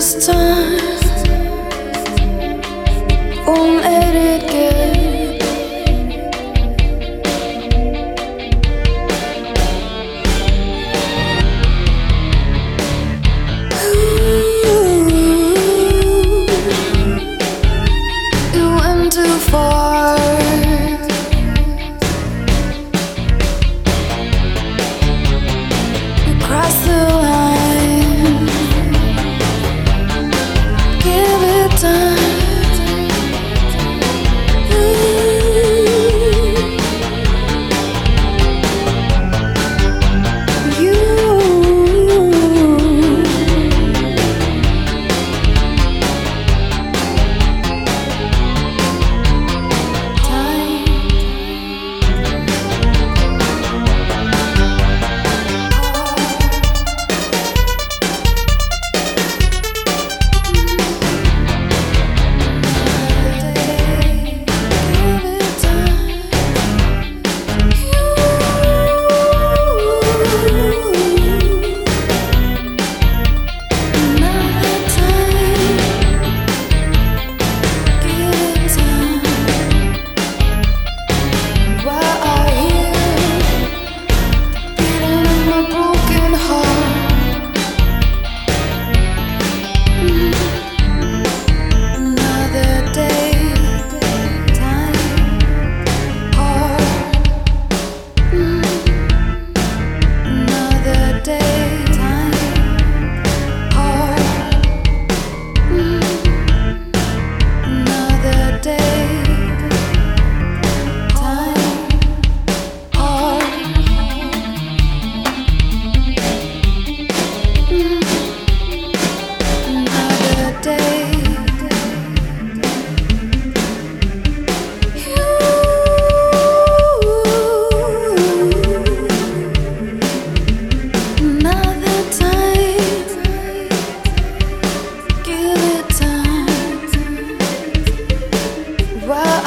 this time. Won't let it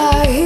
I